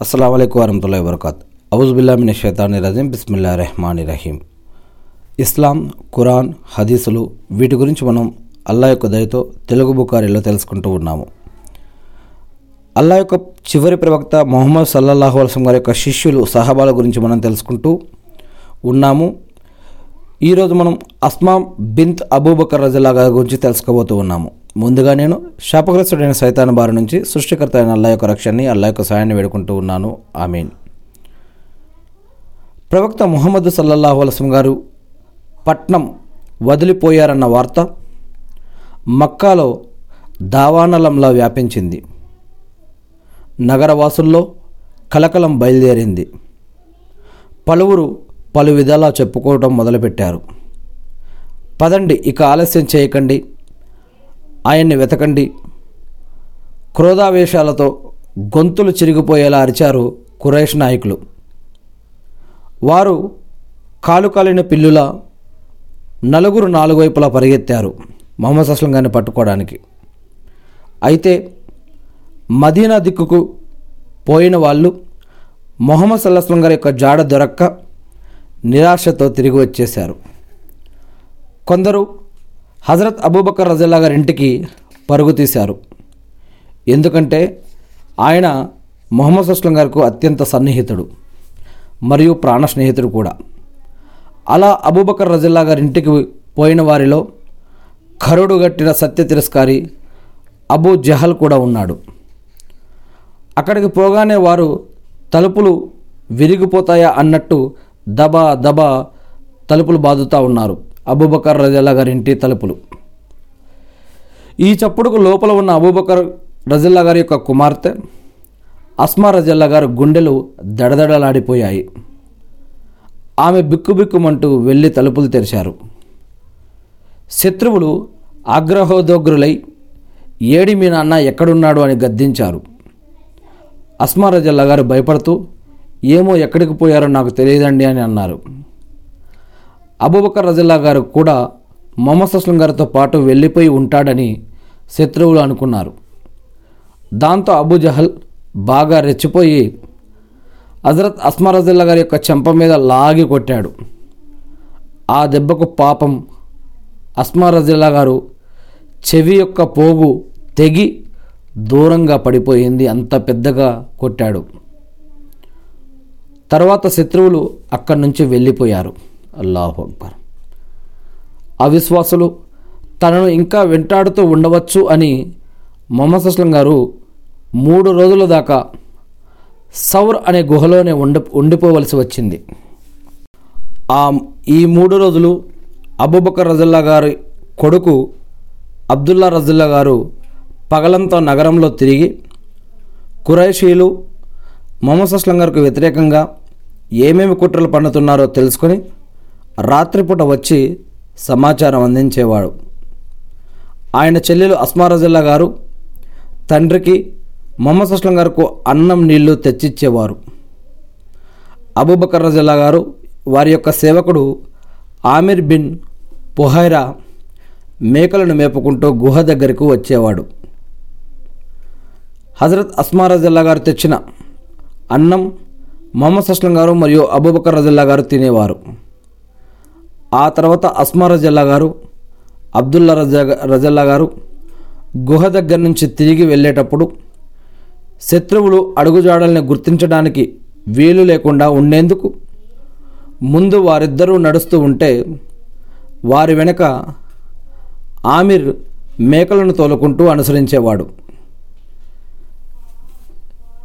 అస్సలం అయికు వరహతుల్లా వబర్కాత్ అవుజుబిల్లామిన షేతాని రజీం బిస్మిల్లా రెహమాని రహీం ఇస్లాం ఖురాన్ హదీసులు వీటి గురించి మనం అల్లా యొక్క దయతో తెలుగు బుకారిలో తెలుసుకుంటూ ఉన్నాము. అల్లా యొక్క చివరి ప్రవక్త మొహమ్మద్ సల్లల్లాహు అలసం గారి యొక్క శిష్యులు సహాబాల గురించి మనం తెలుసుకుంటూ ఉన్నాము. ఈరోజు మనం అస్మా బింత్ అబూబకర్ రజల్లా గారి గురించి తెలుసుకోబోతూ ఉన్నాము. ముందుగా నేను శాపగ్రస్తుడైన సైతాన్ బారి నుంచి సృష్టికర్త అయిన అల్లా యొక్క రక్షణని అల్లా యొక్క సాయాన్ని వేడుకుంటూ ఉన్నాను. ఆమెన్. ప్రవక్త ముహమ్మద్ సల్లల్లాహు అలసం గారు పట్నం వదిలిపోయారన్న వార్త మక్కాలో దావానలంలా వ్యాపించింది. నగరవాసుల్లో కలకలం బయలుదేరింది. పలువురు పలు విధాలా చెప్పుకోవటం మొదలుపెట్టారు. పదండి ఇక ఆలస్యం చేయకండి. ఆయన్ని వెతకండి. క్రోధావేశాలతో గొంతులు చిరిగిపోయేలా అరిచారు కురైష్ నాయకులు. వారు కాలుకాలిన పిల్లుల నలుగురు నాలుగు వైపులా పరిగెత్తారు మొహమ్మద్ అస్లం గారిని పట్టుకోవడానికి. అయితే మదీనా దిక్కుకు పోయిన వాళ్ళు మొహమ్మద్ సల్లాహం గారి యొక్క జాడ దొరక్క నిరాశతో తిరిగి వచ్చేశారు. కొందరు హజరత్ అబూబకర్ రజల్లా గారి ఇంటికి పరుగు తీశారు. ఎందుకంటే ఆయన మొహమ్మద్ అస్లం గారికి అత్యంత సన్నిహితుడు మరియు ప్రాణ స్నేహితుడు కూడా. అలా అబూబకర్ రజల్లా గారి ఇంటికి పోయిన వారిలో కరుడుగట్టిన సత్య తిరస్కారి అబూ జహల్ కూడా ఉన్నాడు. అక్కడికి పోగానే వారు తలుపులు విరిగిపోతాయా అన్నట్టు దబా దబా తలుపులు బాదుతూ ఉన్నారు. అబూబకర్ రజల్లా గారి ఇంటి తలుపులు. ఈ చప్పుడుకు లోపల ఉన్న అబూబకర్ రజల్లా గారి యొక్క కుమార్తె అస్మా రజల్లా గారి గుండెలు దడదడలాడిపోయాయి. ఆమె బిక్కుబిక్కుమంటూ వెళ్ళి తలుపులు తెరిచారు. శత్రువులు ఆగ్రహోదోగ్రులై ఏడి మీ నాన్న ఎక్కడున్నాడు? అని గద్దించారు. అస్మా రజల్లా గారు భయపడుతూ ఏమో ఎక్కడికి పోయారో నాకు తెలియదండి అని అన్నారు. అబూబకర్ రజల్లా గారు కూడా మొహమ్మద్ అస్లం గారితో పాటు వెళ్ళిపోయి ఉంటాడని శత్రువులు అనుకున్నారు. దాంతో అబూ జహల్ బాగా రెచ్చిపోయి హజరత్ అస్మా రజల్లా గారి యొక్క చెంప మీద లాగి కొట్టాడు. ఆ దెబ్బకు పాపం అస్మా రజిల్లా గారు చెవి యొక్క పోగు తెగి దూరంగా పడిపోయింది అంత పెద్దగా కొట్టాడు. తర్వాత శత్రువులు అక్కడి నుంచి వెళ్ళిపోయారు. అల్లాహు అక్బర్. అవిశ్వాసులు తనను ఇంకా వెంటాడుతూ ఉండవచ్చు అని మొహమ్మద్ అస్లం గారు మూడు రోజుల దాకా సౌర్ అనే గుహలోనే ఉండి ఉండిపోవలసి వచ్చింది. ఆ ఈ మూడు రోజులు అబూబకర్ రజల్లా గారి కొడుకు అబ్దుల్లా రజల్లా గారు పగలంతా నగరంలో తిరిగి కురైషీలు మొహమ్మద్ అస్లం గారికి వ్యతిరేకంగా ఏమేమి కుట్రలు పన్నుతున్నారో తెలుసుకొని రాత్రిపూట వచ్చి సమాచారం అందించేవాడు. ఆయన చెల్లెలు అస్మారజిల్లా గారు తండ్రికి మొహమ్మద్ అస్లం గారికి అన్నం నీళ్ళు తెచ్చిచ్చేవారు. అబూబకర్ రజల్లా గారు వారి యొక్క సేవకుడు ఆమిర్ బిన్ పుహైరా మేకలను మేపుకుంటూ గుహ దగ్గరకు వచ్చేవాడు. హజరత్ అస్మా రజల్లా గారు తెచ్చిన అన్నం మొహమ్మద్ అస్లం గారు మరియు అబూబకర్ రజల్లా గారు తినేవారు. ఆ తర్వాత అస్మా రజల్లా గారు అబ్దుల్లా రజ రజల్లా గారు గుహ దగ్గర నుంచి తిరిగి వెళ్ళేటప్పుడు శత్రువులు అడుగుజాడల్ని గుర్తించడానికి వీలు లేకుండా ఉండేందుకు ముందు వారిద్దరూ నడుస్తూ ఉంటే వారి వెనక ఆమిర్ మేకలను తోలుకుంటూ అనుసరించేవాడు.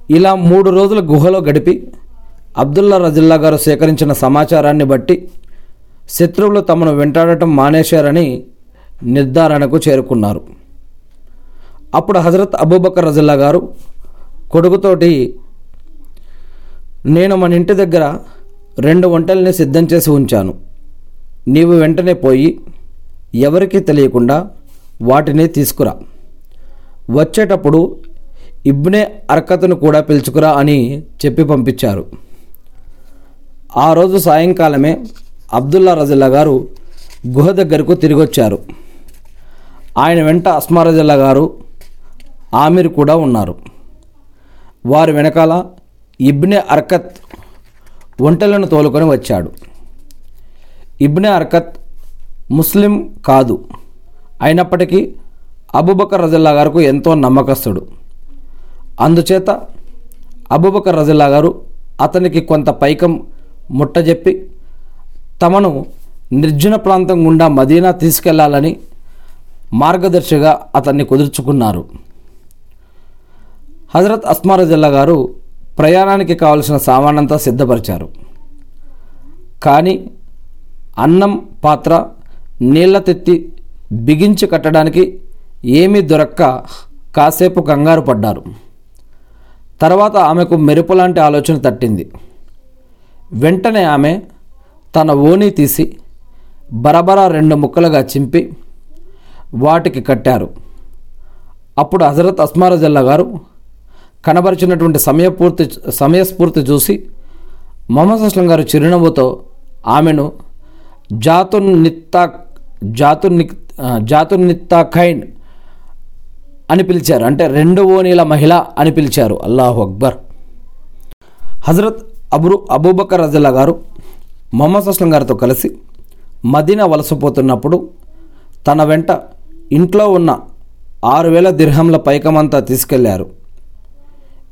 ఇలా మూడు రోజుల గుహలో గడిపి అబ్దుల్లా రజిల్లా గారు సేకరించిన సమాచారాన్ని బట్టి శత్రువులు తమను వెంటాడటం మానేశారని నిర్ధారణకు చేరుకున్నారు. అప్పుడు హజరత్ అబూబకర్ రజల్లా గారు కొడుకుతోటి నేను మన ఇంటి దగ్గర రెండు వంటల్ని సిద్ధం చేసి ఉంచాను. నీవు వెంటనే పోయి ఎవరికీ తెలియకుండా వాటిని తీసుకురా. వచ్చేటప్పుడు ఇబ్నే అర్కత్ను కూడా పిలుచుకురా అని చెప్పి పంపించారు. ఆ రోజు సాయంకాలమే అబ్దుల్లా రజల్లా గారు గుహ దగ్గరకు తిరిగొచ్చారు. ఆయన వెంట అస్మా రజల్లా గారు ఆమీర్ కూడా ఉన్నారు. వారి వెనకాల ఇబ్నె అర్కత్ ఒంటెలను తోలుకొని వచ్చాడు. ఇబ్నె అర్కత్ ముస్లిం కాదు. అయినప్పటికీ అబుబకర్ రజల్లా గారికి ఎంతో నమ్మకస్తుడు. అందుచేత అబుబకర్ రజల్లా గారు అతనికి కొంత పైకం ముట్టజెప్పి తమను నిర్జన ప్రాంతం గుండా మదీనా తీసుకెళ్ళాలని మార్గదర్శిగా అతన్ని కుదుర్చుకున్నారు. హజరత్ అస్మారజల్లా గారు ప్రయాణానికి కావలసిన సామానంతా సిద్ధపరిచారు. కానీ అన్నం పాత్ర నీళ్ళ తెత్తి బిగించి కట్టడానికి ఏమీ దొరక్క కాసేపు కంగారు పడ్డారు. తర్వాత ఆమెకు మెరుపు లాంటి ఆలోచన తట్టింది. వెంటనే ఆమె తన ఓణి తీసి బరబరా రెండు ముక్కలుగా చింపి వాటికి కట్టారు. అప్పుడు హజరత్ అస్మారజల్లా గారు కనబరిచినటువంటి సమయపూర్తి సమయస్ఫూర్తి చూసి మొహమ్మద్ అస్లం గారు చిరునవ్వుతో ఆమెను జాతున్ నిత్తా జాతున్నిత్తా జాతున్ నిత్తా ఖైన్ అని పిలిచారు. అంటే రెండు ఓనీల మహిళ అని పిలిచారు. అల్లాహు అక్బర్. హజరత్ అబురు అబూబకర్ రజల్లా గారు మొహమ్మద్ అస్లం గారితో కలిసి మదీనా వలసపోతున్నప్పుడు తన వెంట ఇంట్లో ఉన్న ఆరు వేల దిర్హంల పైకమంతా తీసుకెళ్ళారు.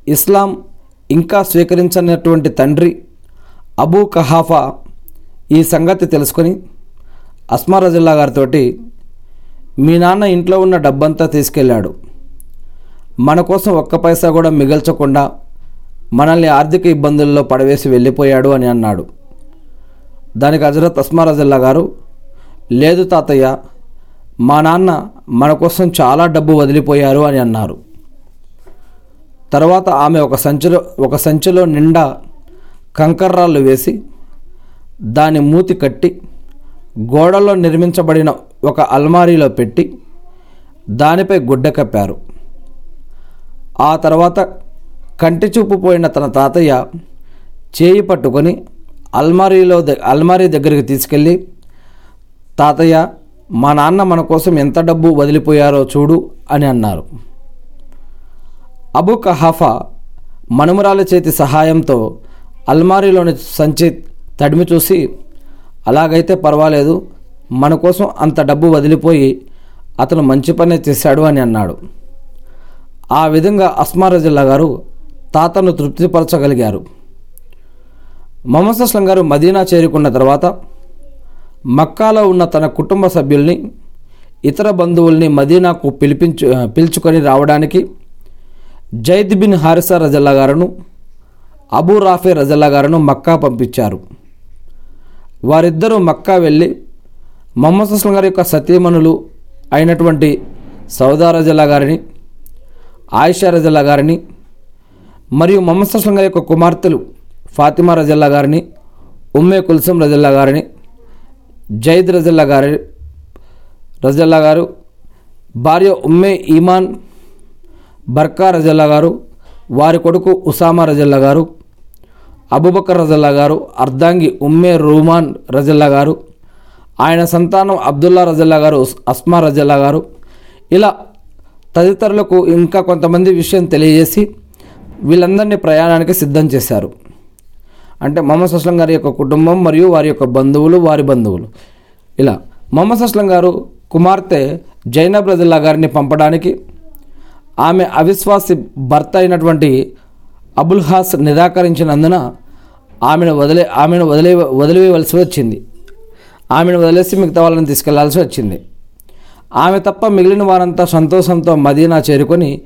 ఇస్లాం ఇంకా స్వీకరించినటువంటి తండ్రి అబూ కహాఫా ఈ సంగతి తెలుసుకొని అస్మారజిల్లా గారితో మీ నాన్న ఇంట్లో ఉన్న డబ్బంతా తీసుకెళ్ళాడు మన కోసం ఒక్క పైసా కూడా మిగల్చకుండా మనల్ని ఆర్థిక ఇబ్బందుల్లో పడవేసి వెళ్ళిపోయాడు అని అన్నాడు. దానికి హజరత్ అస్మా రజల్లా గారు లేదు తాతయ్య మా నాన్న మన కోసం చాలా డబ్బు వదిలిపోయారు అని అన్నారు. తర్వాత ఆమె ఒక సంచిలో ఒక సంచిలో నిండా కంకర్రాళ్ళు వేసి దాని మూతి కట్టి గోడలో నిర్మించబడిన ఒక అల్మారీలో పెట్టి దానిపై గుడ్డ కప్పారు. ఆ తర్వాత కంటి చూపు పోయిన తన తాతయ్య చేయి పట్టుకొని అల్మారీలో అల్మారీ దగ్గరికి తీసుకెళ్ళి తాతయ్య మా నాన్న మన కోసం ఎంత డబ్బు వదిలిపోయారో చూడు అని అన్నారు. అబు కహాఫా మనుమరాల చేతి సహాయంతో అల్మారీలోని సంచి తడిమి చూసి అలాగైతే పర్వాలేదు మన కోసం అంత డబ్బు వదిలిపోయి అతను మంచి పనే చేశాడు అని అన్నాడు. ఆ విధంగా అస్మారజిల్లా గారు తాతను తృప్తిపరచగలిగారు. మొహమ్మద్ అస్లం గారు మదీనా చేరుకున్న తర్వాత మక్కాలో ఉన్న తన కుటుంబ సభ్యుల్ని ఇతర బంధువుల్ని మదీనాకు పిలిపించు పిలుచుకొని రావడానికి జైద్ బిన్ హారిసా రజల్లా గారును అబూ రాఫే రజల్లా గారును మక్కా పంపించారు. వారిద్దరూ మక్కా వెళ్ళి మొహమ్మద్ అస్లం గారి యొక్క సతీమణులు అయినటువంటి సౌదా రజల్లా గారిని ఆయిషా రజల్లా గారిని మరియు మొహమ్మద్ అస్లం గారి యొక్క కుమార్తెలు ఫాతిమా రజల్లా గారిని ఉమ్మే కుల్సం రజల్లా గారిని జైద్ రజల్లా గారి రజల్లా గారు భార్య ఉమ్మే ఈమాన్ బర్కా రజల్లా గారు వారి కొడుకు ఉసామా రజల్లా గారు అబుబకర్ రజల్లా గారు అర్ధాంగి ఉమ్మే రూమాన్ రజల్లా గారు ఆయన సంతానం అబ్దుల్లా రజల్లా గారు అస్మా రజల్లా గారు. ఇలా తదితరులకు ఇంకా కొంతమంది విషయం తెలియజేసి వీళ్ళందరినీ ప్రయాణానికి సిద్ధం చేశారు. అంటే మొహమ్మద్ అస్లం గారి యొక్క కుటుంబం మరియు వారి యొక్క బంధువులు వారి బంధువులు. ఇలా మొహమ్మద్ అస్లం గారు కుమార్తె జైనబ్ రజల్లా గారిని పంపడానికి ఆమె అవిశ్వాసి భర్త అయినటువంటి అబుల్ హాస్ నిరాకరించినందున ఆమెను వదిలే ఆమెను వదిలే వదిలివేయవలసి వచ్చింది. ఆమెను వదిలేసి మిగతా వాళ్ళని తీసుకెళ్ళాల్సి వచ్చింది. ఆమె తప్ప మిగిలిన వారంతా సంతోషంతో మదీనా చేరుకొని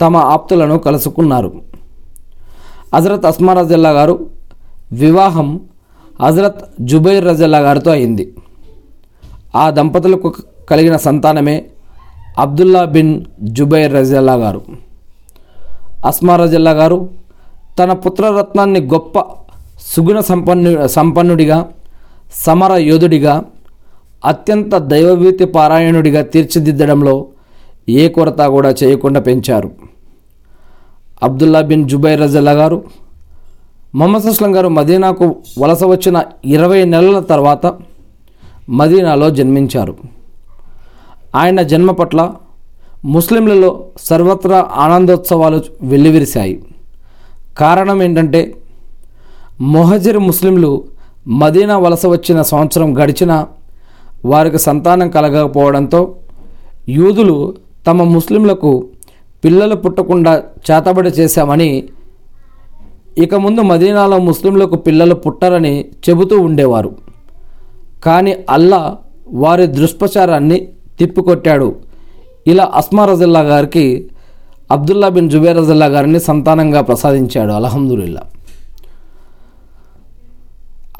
తమ ఆప్తులను కలుసుకున్నారు. హజరత్ అస్మారా జిల్లా గారు వివాహం హజరత్ జుబైర్ రజల్లా గారితో అయింది. ఆ దంపతులకు కలిగిన సంతానమే అబ్దుల్లా బిన్ జుబైర్ రజల్లా గారు. అస్మా రజల్లా గారు తన పుత్రరత్నాన్ని గొప్ప సుగుణ సంపన్ను సంపన్నుడిగా సమర యోధుడిగా అత్యంత దైవభీతి పారాయణుడిగా తీర్చిదిద్దడంలో ఏ కొరత కూడా చేయకుండా పెంచారు. అబ్దుల్లా బిన్ జుబైర్ రజల్లా గారు మొహమ్మద్ అస్లం గారు మదీనాకు వలస వచ్చిన ఇరవై నెలల తర్వాత మదీనాలో జన్మించారు. ఆయన జన్మ పట్ల ముస్లింలలో సర్వత్రా ఆనందోత్సవాలు వెల్లివిరిశాయి. కారణం ఏంటంటే మొహజిర్ ముస్లింలు మదీనా వలస వచ్చిన సంవత్సరం గడిచిన వారికి సంతానం కలగకపోవడంతో యూదులు తమ ముస్లింలకు పిల్లలు పుట్టకుండా చేతబడి చేశామని ఇక ముందు మదీనాలో ముస్లింలకు పిల్లలు పుట్టరని చెబుతూ ఉండేవారు. కానీ అల్లా వారి దుష్ప్రచారాన్ని తిప్పికొట్టాడు. ఇలా అస్మా రజిల్లా గారికి అబ్దుల్లా బిన్ జుబేర్ రజిల్లా గారిని సంతానంగా ప్రసాదించాడు. అల్హమ్దుల్లా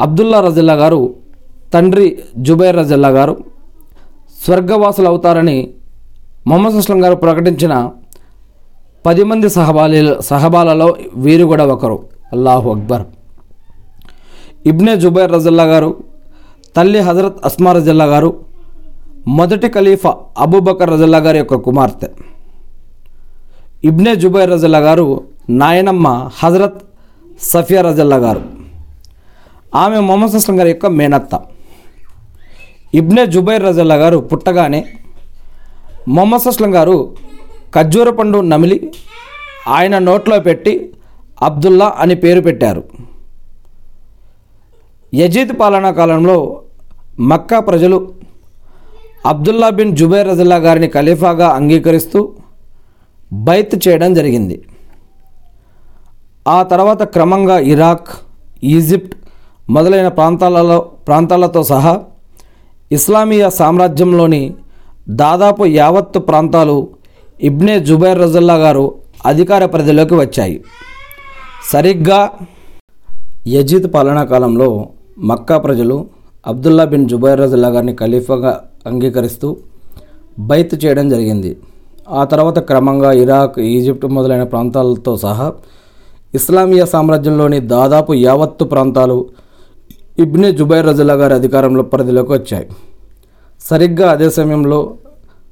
అబ్దుల్లా రజిల్లా గారు తండ్రి జుబైర్ రజిల్లా గారు స్వర్గవాసులు అవుతారని మొహమ్మద్ అస్లం గారు ప్రకటించిన పది మంది సహబాలి సహబాలలో వీరు కూడా ఒకరు. అల్లాహు అక్బర్. ఇబ్నే జుబైర్ రజల్లా గారు తల్లి హజరత్ అస్మా రజల్లా గారు మొదటి ఖలీఫా అబూబకర్ రజల్లా గారి యొక్క కుమార్తె. ఇబ్నే జుబైర్ రజల్లా గారు నాయనమ్మ హజరత్ సఫియా రజల్లా గారు. ఆమె మొహమ్మద్ అస్లం గారి యొక్క మేనత్త. ఇబ్నే జుబైర్ రజల్లా గారు పుట్టగానే మొహమ్మద్ అస్లం గారు ఖర్జూర పండు నమిలి ఆయన నోట్లో పెట్టి అబ్దుల్లా అని పేరు పెట్టారు. యజీద్ పాలనా కాలంలో మక్కా ప్రజలు అబ్దుల్లా బిన్ జుబైర్ రజల్లా గారిని ఖలీఫాగా అంగీకరిస్తూ బైత్ చేయడం జరిగింది. ఆ తర్వాత క్రమంగా ఇరాక్ ఈజిప్ట్ మొదలైన ప్రాంతాలలో ప్రాంతాలతో సహా ఇస్లామీయ సామ్రాజ్యంలోని దాదాపు యావత్తు ప్రాంతాలు ఇబ్నే జుబైర్ రజల్లా గారు అధికార పరిధిలోకి వచ్చాయి. సరిగ్గా యజీద్ పాలనా కాలంలో మక్కా ప్రజలు అబ్దుల్లా బిన్ జుబైర్ రజల్లా గారిని ఖలీఫాగా అంగీకరిస్తూ బైత్ చేయడం జరిగింది. ఆ తర్వాత క్రమంగా ఇరాక్ ఈజిప్ట్ మొదలైన ప్రాంతాలతో సహా ఇస్లామీయ సామ్రాజ్యంలోని దాదాపు యావత్తు ప్రాంతాలు ఇబ్నే జుబైర్ రజల్లా గారి అధికారంలో పరిధిలోకి వచ్చాయి. సరిగ్గా అదే సమయంలో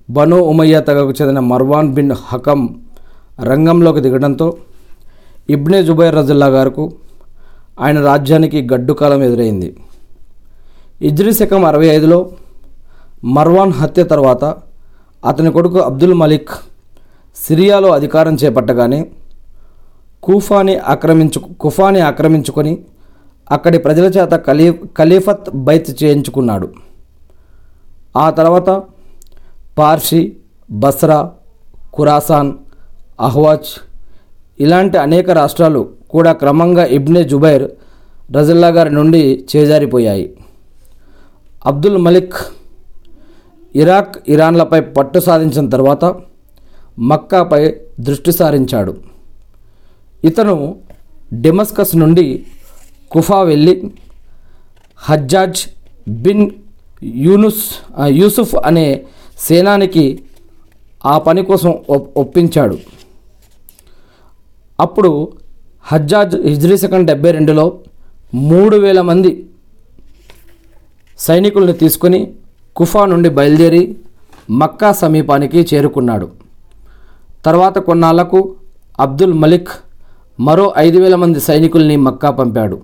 బను ఉమయ్య తెగకు చెందిన మర్వాన్ బిన్ హకం రంగంలోకి దిగడంతో ఇబ్నే జుబైర్ రజల్లా గారుకు ఆయన రాజ్యానికి గడ్డుకాలం ఎదురైంది. ఇజ్రీ శకం అరవై ఐదులో మర్వాన్ హత్య తర్వాత అతని కొడుకు అబ్దుల్ మలిక్ సిరియాలో అధికారం చేపట్టగానే కూఫాని ఆక్రమించు కుఫాని ఆక్రమించుకొని అక్కడి ప్రజల చేత ఖలీ ఖలీఫత్ బైత్ చేయించుకున్నాడు. ఆ తర్వాత పార్షి బస్రా ఖురాసాన్ అహ్వాజ్ ఇలాంటి అనేక రాష్ట్రాలు కూడా క్రమంగా ఇబ్నే జుబైర్ రజల్లా గారి నుండి చేజారిపోయాయి. అబ్దుల్ మలిక్ ఇరాక్ ఇరాన్లపై పట్టు సాధించిన తర్వాత మక్కాపై దృష్టి సారించాడు. ఇతను డెమస్కస్ నుండి కుఫా వెళ్ళి హజ్జాజ్ బిన్ యూనుస్ యూసుఫ్ అనే సేనానికి ఆ పని కోసం ఒప్- ఒప్పించాడు. అప్పుడు హజ్జాజ్ హిజ్రీ సెకండ్ డెబ్బై రెండులో మూడు వేల మంది సైనికుల్ని తీసుకొని కుఫా నుండి బయలుదేరి మక్కా సమీపానికి చేరుకున్నాడు. తర్వాత కొన్నాళ్ళకు అబ్దుల్ మలిక్ మరో ఐదు వేల మంది సైనికుల్ని మక్కా పంపాడు.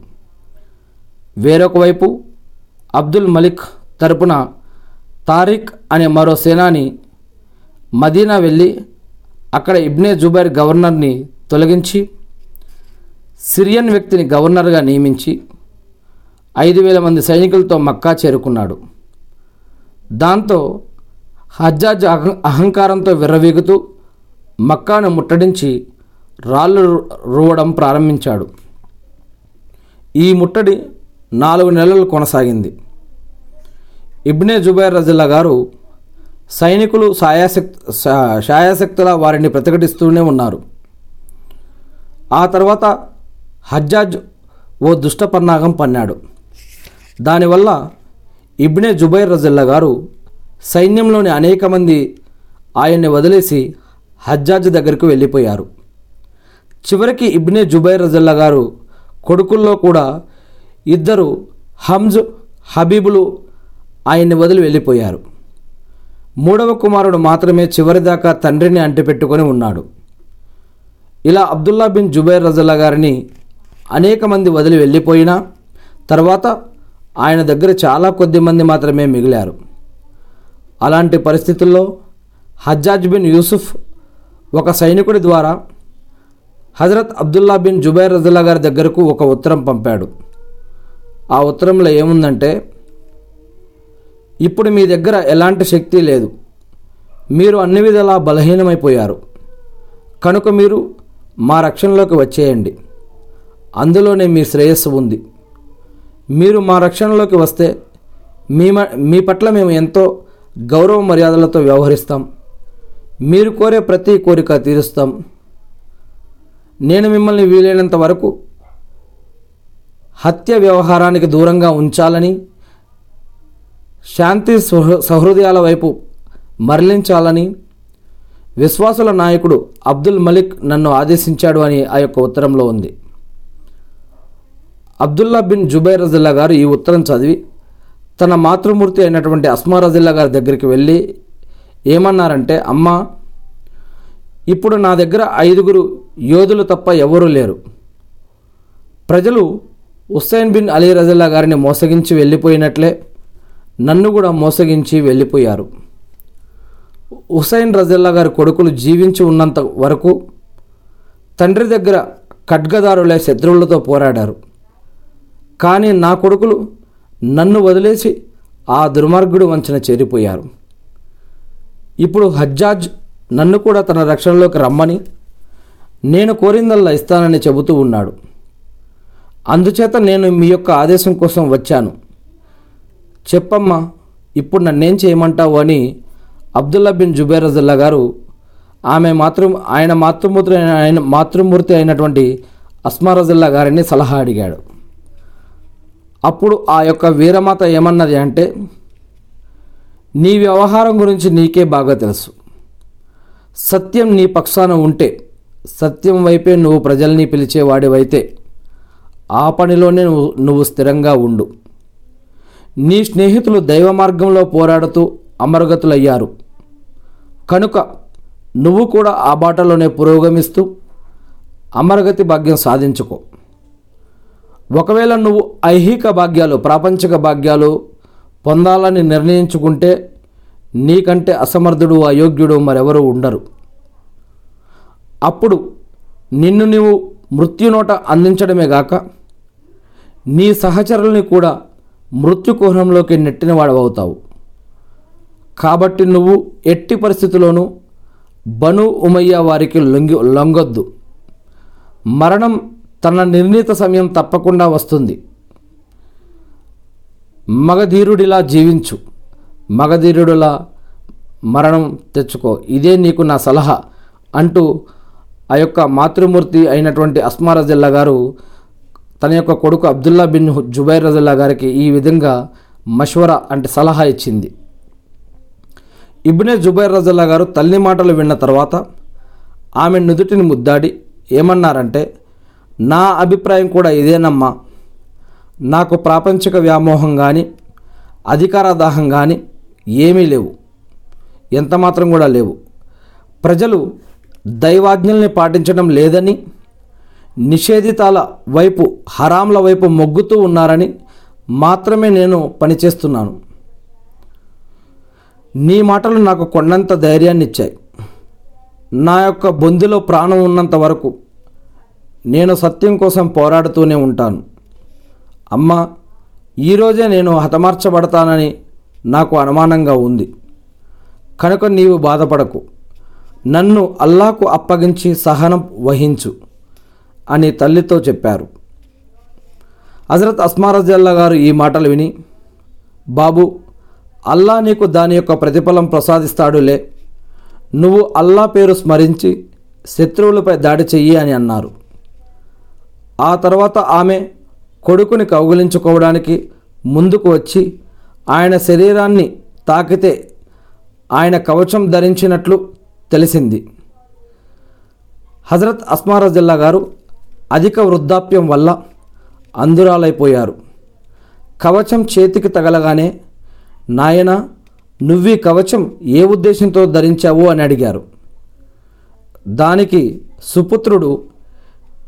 వేరొక వైపు అబ్దుల్ మలిక్ తరపున తారిక్ అనే మరో సేనాని మదీనా వెళ్ళి అక్కడ ఇబ్నే జుబైర్ గవర్నర్ని తొలగించి సిరియన్ వ్యక్తిని గవర్నర్గా నియమించి ఐదు వేల మంది సైనికులతో మక్కా చేరుకున్నాడు. దాంతో హజ్జాజ్ అహం అహంకారంతో విర్రవీగుతూ మక్కాను ముట్టడించి రాళ్ళు రు- రువ్వడం ప్రారంభించాడు. ఈ ముట్టడి నాలుగు నెలలు కొనసాగింది. ఇబ్నే జుబైర్ రజిల్లా గారు సైనికులు సాయాశక్తి శాయాశక్తుల వారిని ప్రతిఘటిస్తూనే ఉన్నారు. ఆ తర్వాత హజ్జాజ్ ఓ దుష్ట పన్నాగం పన్నాడు. దానివల్ల ఇబ్నే జుబైర్ రజిల్లా గారు సైన్యంలోని అనేక మంది ఆయన్ని వదిలేసి హజ్జాజ్ దగ్గరికి వెళ్ళిపోయారు. చివరికి ఇబ్నే జుబైర్ రజిల్లా గారు కొడుకుల్లో కూడా ఇద్దరు హంజ్ హబీబులు ఆయన్ని వదిలి వెళ్ళిపోయారు. మూడవ కుమారుడు మాత్రమే చివరిదాకా తండ్రిని అంటిపెట్టుకొని ఉన్నాడు. ఇలా అబ్దుల్లా బిన్ జుబైర్ రజల్లా గారిని అనేక మంది వదిలి వెళ్ళిపోయినా తర్వాత ఆయన దగ్గర చాలా కొద్ది మంది మాత్రమే మిగిలారు. అలాంటి పరిస్థితుల్లో హజ్జాజ్ బిన్ యూసుఫ్ ఒక సైనికుడి ద్వారా హజరత్ అబ్దుల్లా బిన్ జుబైర్ రజల్లా గారి దగ్గరకు ఒక ఉత్తరం పంపాడు. ఆ ఉత్తరంలో ఏముందంటే ఇప్పుడు మీ దగ్గర ఎలాంటి శక్తి లేదు. మీరు అన్ని విధాలా బలహీనమైపోయారు. కనుక మీరు మా రక్షణలోకి వచ్చేయండి. అందులోనే మీ శ్రేయస్సు ఉంది. మీరు మా రక్షణలోకి వస్తే మీ మ- మీ పట్ల మేము ఎంతో గౌరవ మర్యాదలతో వ్యవహరిస్తాం. మీరు కోరే ప్రతి కోరిక తీరుస్తాం. నేను మిమ్మల్ని వీలైనంత వరకు హత్య వ్యవహారానికి దూరంగా ఉంచాలని శాంతి సహృదయాల వైపు మరలించాలని విశ్వాసుల నాయకుడు అబ్దుల్ మలిక్ నన్ను ఆదేశించాడు అని ఆ యొక్క ఉత్తరంలో ఉంది. అబ్దుల్లా బిన్ జుబైర్ రజిల్లా గారు ఈ ఉత్తరం చదివి తన మాతృమూర్తి అయినటువంటి అస్మా రజిల్లా గారి దగ్గరికి వెళ్ళి ఏమన్నారంటే అమ్మ ఇప్పుడు నా దగ్గర ఐదుగురు యోధులు తప్ప ఎవరూ లేరు. ప్రజలు హుస్సేన్ బిన్ అలీ రజిల్లా గారిని మోసగించి వెళ్ళిపోయినట్లే. నన్ను కూడా మోసగించి వెళ్ళిపోయారు. హుసైన్ రజిల్లా గారి కొడుకులు జీవించి ఉన్నంత వరకు తండ్రి దగ్గర ఖడ్గదారులే శత్రువులతో పోరాడారు. కానీ నా కొడుకులు నన్ను వదిలేసి ఆ దుర్మార్గుడు వంచన చేరిపోయారు. ఇప్పుడు హజ్జాజ్ నన్ను కూడా తన రక్షణలోకి రమ్మని నేను కోరిందల్లా ఇస్తానని చెబుతూ ఉన్నాడు. అందుచేత నేను మీ యొక్క ఆదేశం కోసం వచ్చాను. చెప్పమ్మా ఇప్పుడు నన్నేం చేయమంటావు అని అబ్దుల్లా బిన్ జుబైర్ రజల్లా గారు ఆమె మాతృ ఆయన మాతృమూర్తి ఆయన మాతృమూర్తి అయినటువంటి అస్మా రజల్లా గారిని సలహా అడిగాడు. అప్పుడు ఆ యొక్క వీరమాత ఏమన్నది అంటే నీ వ్యవహారం గురించి నీకే బాగా తెలుసు. సత్యం నీ పక్షాన ఉంటే సత్యం వైపే నువ్వు ప్రజల్ని పిలిచేవాడివైతే ఆ పనిలోనే నువ్వు నువ్వు స్థిరంగా ఉండు. నీ స్నేహితులు దైవ మార్గంలో పోరాడుతూ అమరగతులయ్యారు. కనుక నువ్వు కూడా ఆ బాటలోనే పురోగమిస్తూ అమరగతి భాగ్యం సాధించుకో. ఒకవేళ నువ్వు ఐహిక భాగ్యాలు ప్రాపంచిక భాగ్యాలు పొందాలని నిర్ణయించుకుంటే నీకంటే అసమర్థుడు అయోగ్యుడు మరెవరూ ఉండరు. అప్పుడు నిన్ను నీవు మృత్యునోట అందించడమే గాక నీ సహచరుల్ని కూడా మృత్యుకుహరంలోకి నెట్టిన వాడవవుతావు. కాబట్టి నువ్వు ఎట్టి పరిస్థితుల్లోనూ బను ఉమయ్య వారికి లొంగి లొంగొద్దు. మరణం తన నిర్ణీత సమయం తప్పకుండా వస్తుంది. మగధీరుడిలా జీవించు. మగధీరుడిలా మరణం తెచ్చుకో. ఇదే నీకు నా సలహా అంటూ ఆ యొక్క మాతృమూర్తి అయినటువంటి అస్మారజిల్లా గారు తన యొక్క కొడుకు అబ్దుల్లా బిన్ జుబైర్ రజల్లా గారికి ఈ విధంగా మష్వర అంటే సలహా ఇచ్చింది. ఇబ్నే జుబైర్ రజల్లా గారు తల్లి మాటలు విన్న తర్వాత ఆమె నుదుటిని ముద్దాడి ఏమన్నారంటే నా అభిప్రాయం కూడా ఇదేనమ్మా. నాకు ప్రాపంచిక వ్యామోహం కానీ అధికార దాహం కానీ ఏమీ లేవు. ఎంత మాత్రం కూడా లేవు. ప్రజలు దైవాజ్ఞల్ని పాటించడం లేదని నిషేధితాల వైపు హరాంల వైపు మొగ్గుతూ ఉన్నారని మాత్రమే నేను పనిచేస్తున్నాను. నీ మాటలు నాకు కొండంత ధైర్యాన్ని ఇచ్చాయి నా యొక్క బొందిలో ప్రాణం ఉన్నంత వరకు నేను సత్యం కోసం పోరాడుతూనే ఉంటాను. అమ్మ ఈరోజే నేను హతమార్చబడతానని నాకు అనుమానంగా ఉంది. కనుక నీవు బాధపడకు. నన్ను అల్లాకు అప్పగించి సహనం వహించు. అని తల్లితో చెప్పారు. హజరత్ అస్మారజల్లా గారు ఈ మాటలు విని బాబు అల్లా నీకు దాని యొక్క ప్రతిఫలం ప్రసాదిస్తాడులే. నువ్వు అల్లా పేరు స్మరించి శత్రువులపై దాడి చెయ్యి అని అన్నారు. ఆ తర్వాత ఆమె కొడుకుని కౌగిలించుకోవడానికి ముందుకు వచ్చి ఆయన శరీరాన్ని తాకితే ఆయన కవచం ధరించినట్లు తెలిసింది. హజరత్ అస్మారజిల్లా గారు అధిక వృద్ధాప్యం వల్ల అందురాలైపోయారు కవచం చేతికి తగలగానే నాయన నువ్వీ కవచం ఏ ఉద్దేశంతో ధరించావు? అని అడిగారు. దానికి సుపుత్రుడు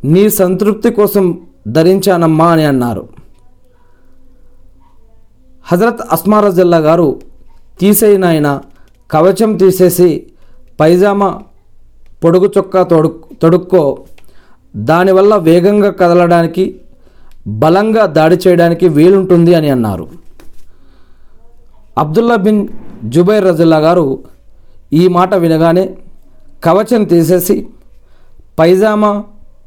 నీ సంతృప్తి కోసం ధరించానమ్మా అని అన్నారు. హజరత్ అస్మారజల్లా గారు తీసేయినాయన కవచం తీసేసి పైజామా పొడుగు చొక్కా తొడు తొడుక్కో దానివల్ల వేగంగా కదలడానికి బలంగా దాడి చేయడానికి వీలుంటుంది అని అన్నారు. అబ్దుల్లా బిన్ జుబైర్ రజుల్లా గారు ఈ మాట వినగానే కవచం తీసేసి పైజామా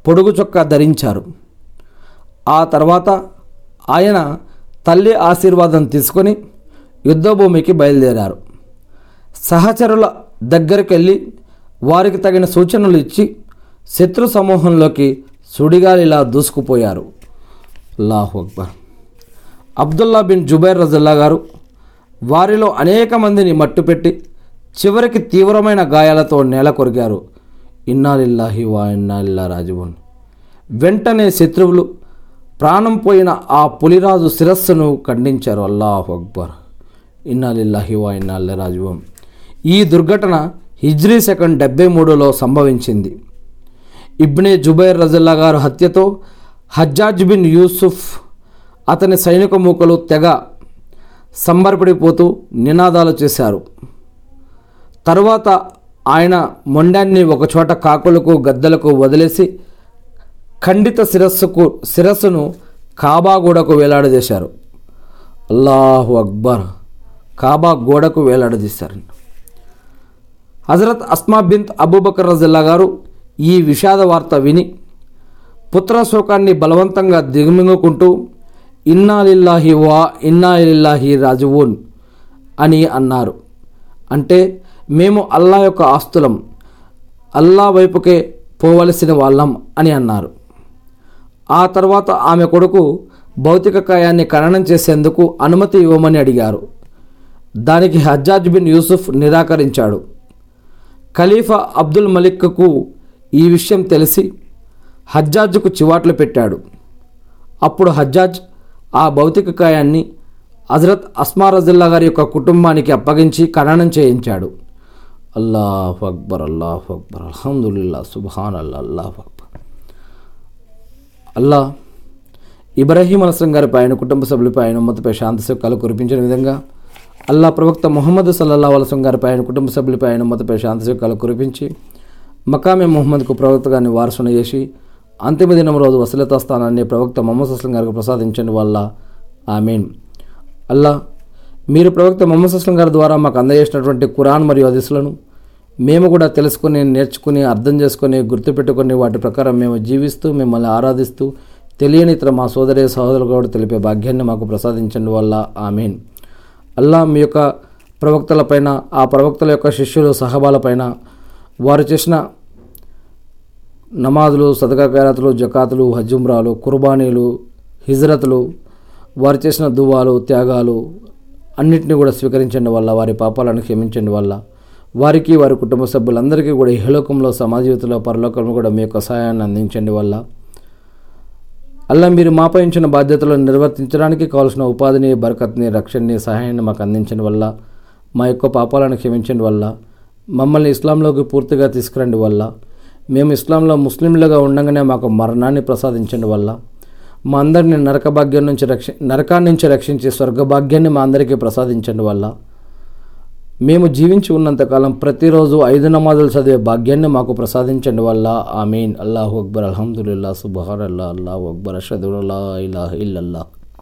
పొడుగు చొక్కా ధరించారు. ఆ తర్వాత ఆయన తల్లి ఆశీర్వాదం తీసుకొని యుద్ధభూమికి బయలుదేరారు. సహచరుల దగ్గరికి వెళ్ళి వారికి తగిన సూచనలు ఇచ్చి శత్రు సమూహంలోకి సుడిగాలిలా దూసుకుపోయారు. అల్లాహు అక్బర్. అబ్దుల్లా బిన్ జుబైర్ రజల్లా గారు వారిలో అనేక మందిని మట్టుపెట్టి చివరికి తీవ్రమైన గాయాలతో నేల కొరిగారు. ఇన్నాలిల్లాహి వా ఇన్నాలిల్లా రాజువన్. వెంటనే శత్రువులు ప్రాణం పోయిన ఆ పులిరాజు శిరస్సును ఖండించారు. అల్లాహు అక్బర్. ఇన్నాలిల్లాహి వా ఇన్నాల్లా రాజువం ఈ దుర్ఘటన హిజ్రీ సెకండ్ డెబ్బై మూడులో సంభవించింది. ఇబ్నే జుబైర్ రజల్లా గారు హత్యతో హజ్జాజ్ బిన్ యూసుఫ్ అతని సైనిక మూకలు తెగ సంబరపడిపోతూ నినాదాలు చేశారు. తరువాత ఆయన మొండాన్ని ఒకచోట కాకులకు గద్దలకు వదిలేసి ఖండిత శిరస్సుకు శిరస్సును కాబా గోడకు వేలాడదీశారు. అల్లాహు అక్బర్ కాబా గోడకు వేలాడదీశారు. హజరత్ అస్మా బింత్ అబూబకర్ రజిల్లా గారు ఈ విషాద వార్త విని పుత్రశోకాన్ని బలవంతంగా దిగుమింగుకుంటూ ఇన్నాలిల్లాహి వా ఇన్నాలిల్లాహి రాజువున్ అని అన్నారు. అంటే మేము అల్లా యొక్క ఆస్తులం అల్లా వైపుకే పోవలసిన వాళ్ళం అని అన్నారు. ఆ తర్వాత ఆమె కొడుకు భౌతిక కాయాన్ని ఖననం చేసేందుకు అనుమతి ఇవ్వమని అడిగారు. దానికి హజ్జాజ్ బిన్ యూసుఫ్ నిరాకరించాడు. ఖలీఫా అబ్దుల్ మలిక్కు ఈ విషయం తెలిసి హజ్జాజ్కు చివాట్లు పెట్టాడు. అప్పుడు హజ్జాజ్ ఆ భౌతిక కాయాన్ని హజరత్ అస్మా రజల్లా గారి యొక్క కుటుంబానికి అప్పగించి ఖననం చేయించాడు. అల్లాహ్ అక్బర్ అల్లాహ్ అక్బర్ అల్హమ్దుల్లా సుబాన్ అల్లా అల్లాహ్ అక్బర్. అల్లా ఇబ్రాహీం అలస్లం గారిపై ఆయన కుటుంబ సభ్యులపై ఆయన ఉమ్మతిపై శాంతి సుఖాలు కురిపించిన విధంగా అల్లా ప్రవక్త ముహమ్మద్ సల్లల్లా అలస్లం గారిపై ఆయన కుటుంబ సభ్యులపై ఆయన ఉమ్మతిపై శాంతి సుఖాలు కురిపించి మకామె మొహమ్మద్కు ప్రవక్తగాన్ని వారసున చేసి అంతిమ దినం రోజు వసలతా స్థానాన్ని ప్రవక్త మొహమ్మద్ అస్లం గారికి ప్రసాదించండి వల్ల ఆమెన్. అల్లా మీరు ప్రవక్త మొహమ్మద్ అస్లం గారి ద్వారా మాకు అందజేసినటువంటి ఖురాన్ మరియు హదీసులను మేము కూడా తెలుసుకొని నేర్చుకుని అర్థం చేసుకొని గుర్తుపెట్టుకొని వాటి ప్రకారం మేము జీవిస్తూ మిమ్మల్ని ఆరాధిస్తూ తెలియని ఇతర మా సోదరి సహోదరులు కూడా తెలిపే భాగ్యాన్ని మాకు ప్రసాదించండి వల్ల ఆమెన్. అల్లా మీ యొక్క ప్రవక్తలపైన ఆ ప్రవక్తల యొక్క శిష్యులు సహబాలపైన వారు చేసిన నమాజులు సదకా ఖైరాతులు జకాతులు హజ్జుమ్రాలు కుర్బానీలు హిజ్రతులు వారు చేసిన దువాలు త్యాగాలు అన్నింటినీ కూడా స్వీకరించండి వల్ల వారి పాపాలను క్షమించండి వల్ల. వారికి వారి కుటుంబ సభ్యులందరికీ కూడా ఇహలోకంలో సమాజ జీవితంలో పరలోకంలో కూడా మీ యొక్క సహాయాన్ని అందించండి వల్ల. అలా మీరు మాపై ఉంచిన బాధ్యతలను నిర్వర్తించడానికి కావాల్సిన ఉపాధిని బరకత్ని రక్షణని సహాయాన్ని మాకు అందించండి వల్ల మా యొక్క పాపాలను క్షమించండి వల్ల మమ్మల్ని ఇస్లాంలోకి పూర్తిగా తీసుకురండి వల్ల. మేము ఇస్లాంలో ముస్లింలుగా ఉండగానే మాకు మరణాన్ని ప్రసాదించండి వల్ల. మా అందరిని నరక భాగ్యం నుంచి రక్ష నరకాన్ని నుంచి రక్షించి స్వర్గభాగ్యాన్ని మా అందరికీ ప్రసాదించండి వల్ల. మేము జీవించి ఉన్నంతకాలం ప్రతిరోజు ఐదు నమాజులు చదివే భాగ్యాన్ని మాకు ప్రసాదించండి వల్ల. ఆమీన్. అల్లాహు అక్బర్. అల్హమ్దుల్లా సుబహార్ అల్లా అల్లాహు అక్బర్. అషదుల్లా ఇలాహ ఇల్లల్లాహ్